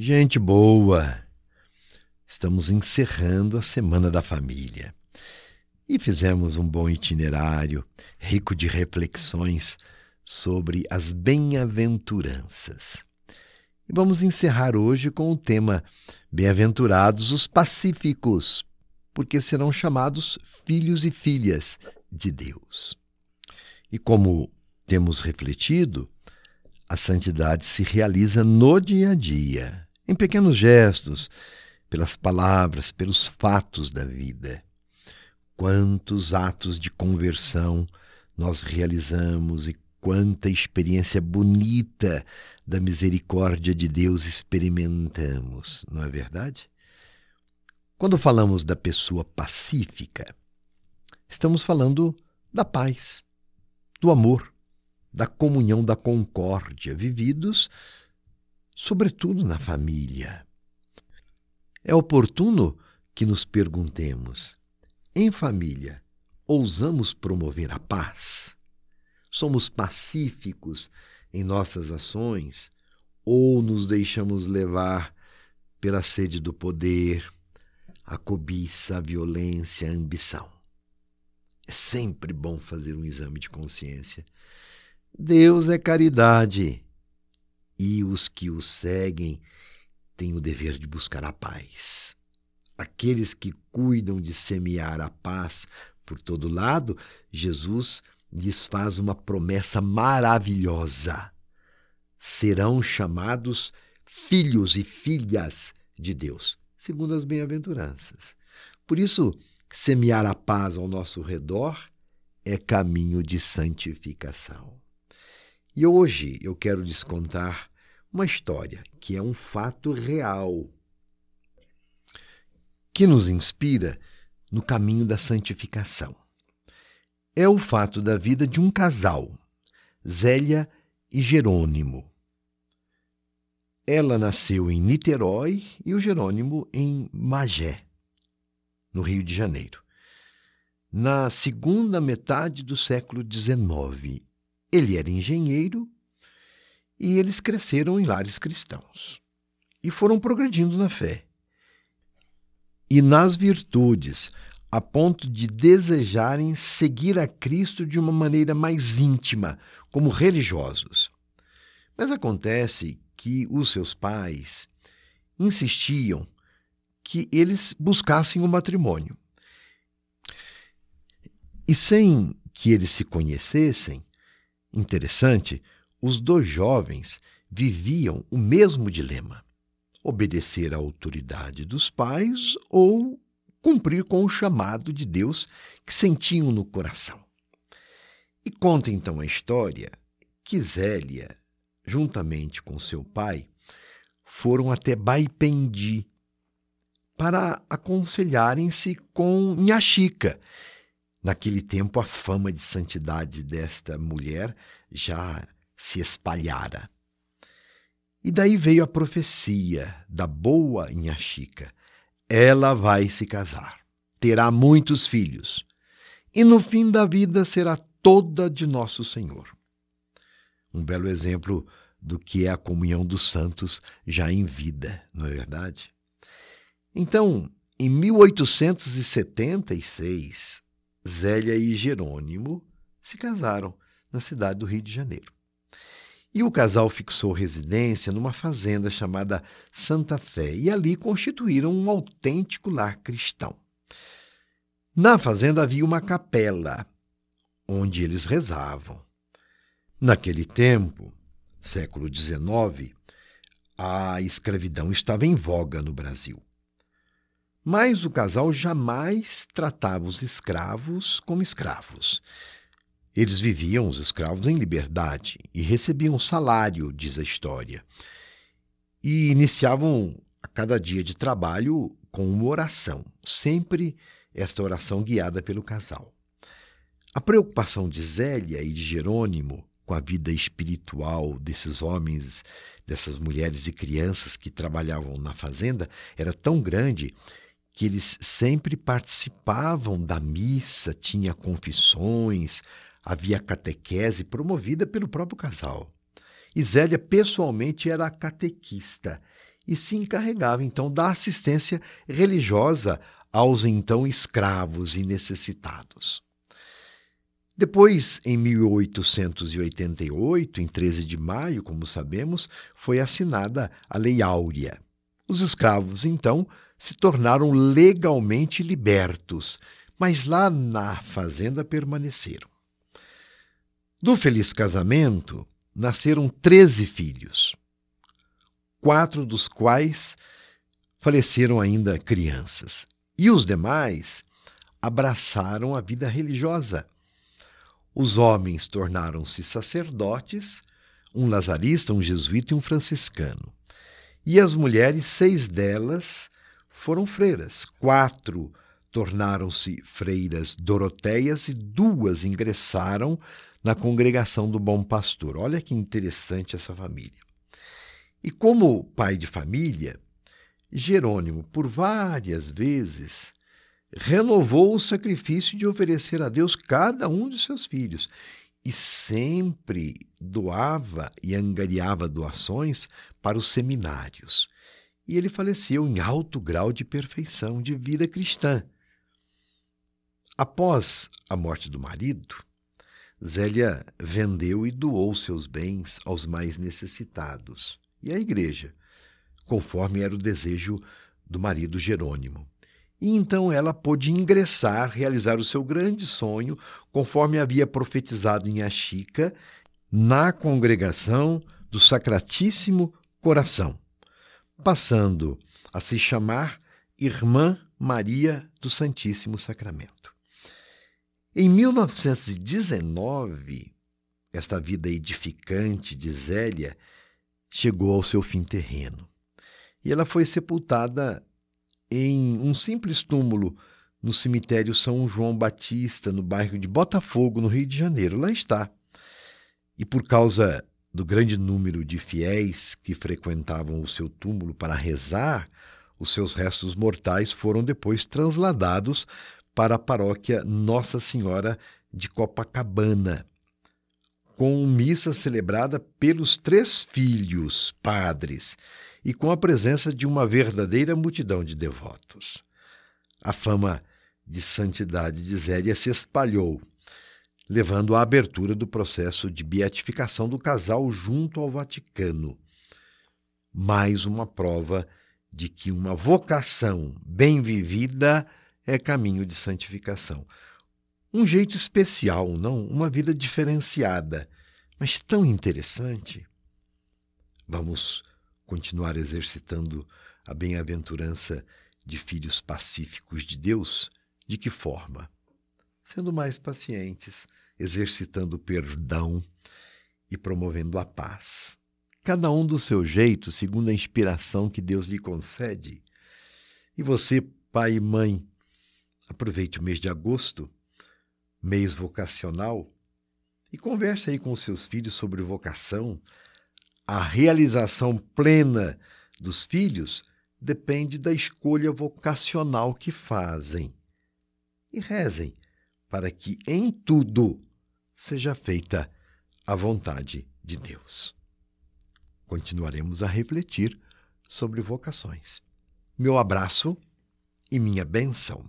Gente boa, estamos encerrando a Semana da Família e fizemos um bom itinerário rico de reflexões sobre as bem-aventuranças. E vamos encerrar hoje com o tema Bem-aventurados os pacíficos, porque serão chamados filhos e filhas de Deus. E como temos refletido, a santidade se realiza no dia a dia em pequenos gestos, pelas palavras, pelos fatos da vida. Quantos atos de conversão nós realizamos e quanta experiência bonita da misericórdia de Deus experimentamos, não é verdade? Quando falamos da pessoa pacífica, estamos falando da paz, do amor, da comunhão, da concórdia, vividos sobretudo na família. É oportuno que nos perguntemos: em família, ousamos promover a paz? Somos pacíficos em nossas ações ou nos deixamos levar pela sede do poder, a cobiça, a violência, a ambição? É sempre bom fazer um exame de consciência. Deus é caridade e os que o seguem têm o dever de buscar a paz. Aqueles que cuidam de semear a paz por todo lado, Jesus lhes faz uma promessa maravilhosa. Serão chamados filhos e filhas de Deus, segundo as bem-aventuranças. Por isso, semear a paz ao nosso redor é caminho de santificação. E hoje eu quero lhes contar uma história que é um fato real, que nos inspira no caminho da santificação. É o fato da vida de um casal, Zélia e Jerônimo. Ela nasceu em Niterói e o Jerônimo em Magé, no Rio de Janeiro. Na segunda metade do século XIX, ele era engenheiro e eles cresceram em lares cristãos e foram progredindo na fé e nas virtudes, a ponto de desejarem seguir a Cristo de uma maneira mais íntima, como religiosos. Mas acontece que os seus pais insistiam que eles buscassem o um matrimônio. E sem que eles se conhecessem, Interessante, os dois jovens viviam o mesmo dilema: obedecer à autoridade dos pais ou cumprir com o chamado de Deus que sentiam no coração. E conta então a história que Zélia, juntamente com seu pai, foram até Baipendi para aconselharem-se com Nhaxica, Naquele tempo, a fama de santidade desta mulher já se espalhara. E daí veio a profecia da boa Inhaxica. Ela vai se casar, terá muitos filhos, e no fim da vida será toda de nosso Senhor. Um belo exemplo do que é a comunhão dos santos já em vida, não é verdade? Então, em 1876, Zélia e Jerônimo se casaram na cidade do Rio de Janeiro. E o casal fixou residência numa fazenda chamada Santa Fé e ali constituíram um autêntico lar cristão. Na fazenda havia uma capela onde eles rezavam. Naquele tempo, século XIX, a escravidão estava em voga no Brasil. Mas o casal jamais tratava os escravos como escravos. Eles viviam, os escravos, em liberdade e recebiam salário, diz a história. E iniciavam a cada dia de trabalho com uma oração, sempre esta oração guiada pelo casal. A preocupação de Zélia e de Jerônimo com a vida espiritual desses homens, dessas mulheres e crianças que trabalhavam na fazenda era tão grande que eles sempre participavam da missa, tinha confissões, havia catequese promovida pelo próprio casal. E Zélia pessoalmente era catequista e se encarregava então da assistência religiosa aos então escravos e necessitados. Depois, em 1888, em 13 de maio, como sabemos, foi assinada a Lei Áurea. Os escravos, então, se tornaram legalmente libertos, mas lá na fazenda permaneceram. Do feliz casamento nasceram treze filhos, quatro dos quais faleceram ainda crianças, e os demais abraçaram a vida religiosa os homens tornaram-se sacerdotes, um lazarista, um jesuíta e um franciscano. E as mulheres, seis delas, foram freiras. Quatro tornaram-se freiras doroteias e duas ingressaram na congregação do Bom Pastor. Olha que interessante essa família. E como pai de família, Jerônimo, por várias vezes, renovou o sacrifício de oferecer a Deus cada um de seus filhos e sempre doava e angariava doações para os seminários. E ele faleceu em alto grau de perfeição de vida cristã. Após a morte do marido, Zélia vendeu e doou seus bens aos mais necessitados e à igreja, conforme era o desejo do marido Jerônimo. E então ela pôde ingressar, realizar o seu grande sonho, conforme havia profetizado em Achica, na congregação do Sacratíssimo Coração, passando a se chamar Irmã Maria do Santíssimo Sacramento. Em 1919, esta vida edificante de Zélia chegou ao seu fim terreno. E ela foi sepultada em um simples túmulo no cemitério São João Batista, no bairro de Botafogo, no Rio de Janeiro. Lá está. E por causa do grande número de fiéis que frequentavam o seu túmulo para rezar, os seus restos mortais foram depois transladados para a paróquia Nossa Senhora de Copacabana, com missa celebrada pelos três filhos padres e com a presença de uma verdadeira multidão de devotos. A fama de santidade de Zélia se espalhou, levando à abertura do processo de beatificação do casal junto ao Vaticano. Mais uma prova de que uma vocação bem vivida é caminho de santificação. Um jeito especial, não? Uma vida diferenciada, mas tão interessante. Vamos continuar exercitando a bem-aventurança de filhos pacíficos de Deus? De que forma? Sendo mais pacientes, exercitando o perdão e promovendo a paz. Cada um do seu jeito, segundo a inspiração que Deus lhe concede. E você, pai e mãe, aproveite o mês de agosto, mês vocacional, e converse aí com seus filhos sobre vocação, a realização plena dos filhos depende da escolha vocacional que fazem. E rezem para que em tudo seja feita a vontade de Deus. Continuaremos a refletir sobre vocações. Meu abraço e minha benção.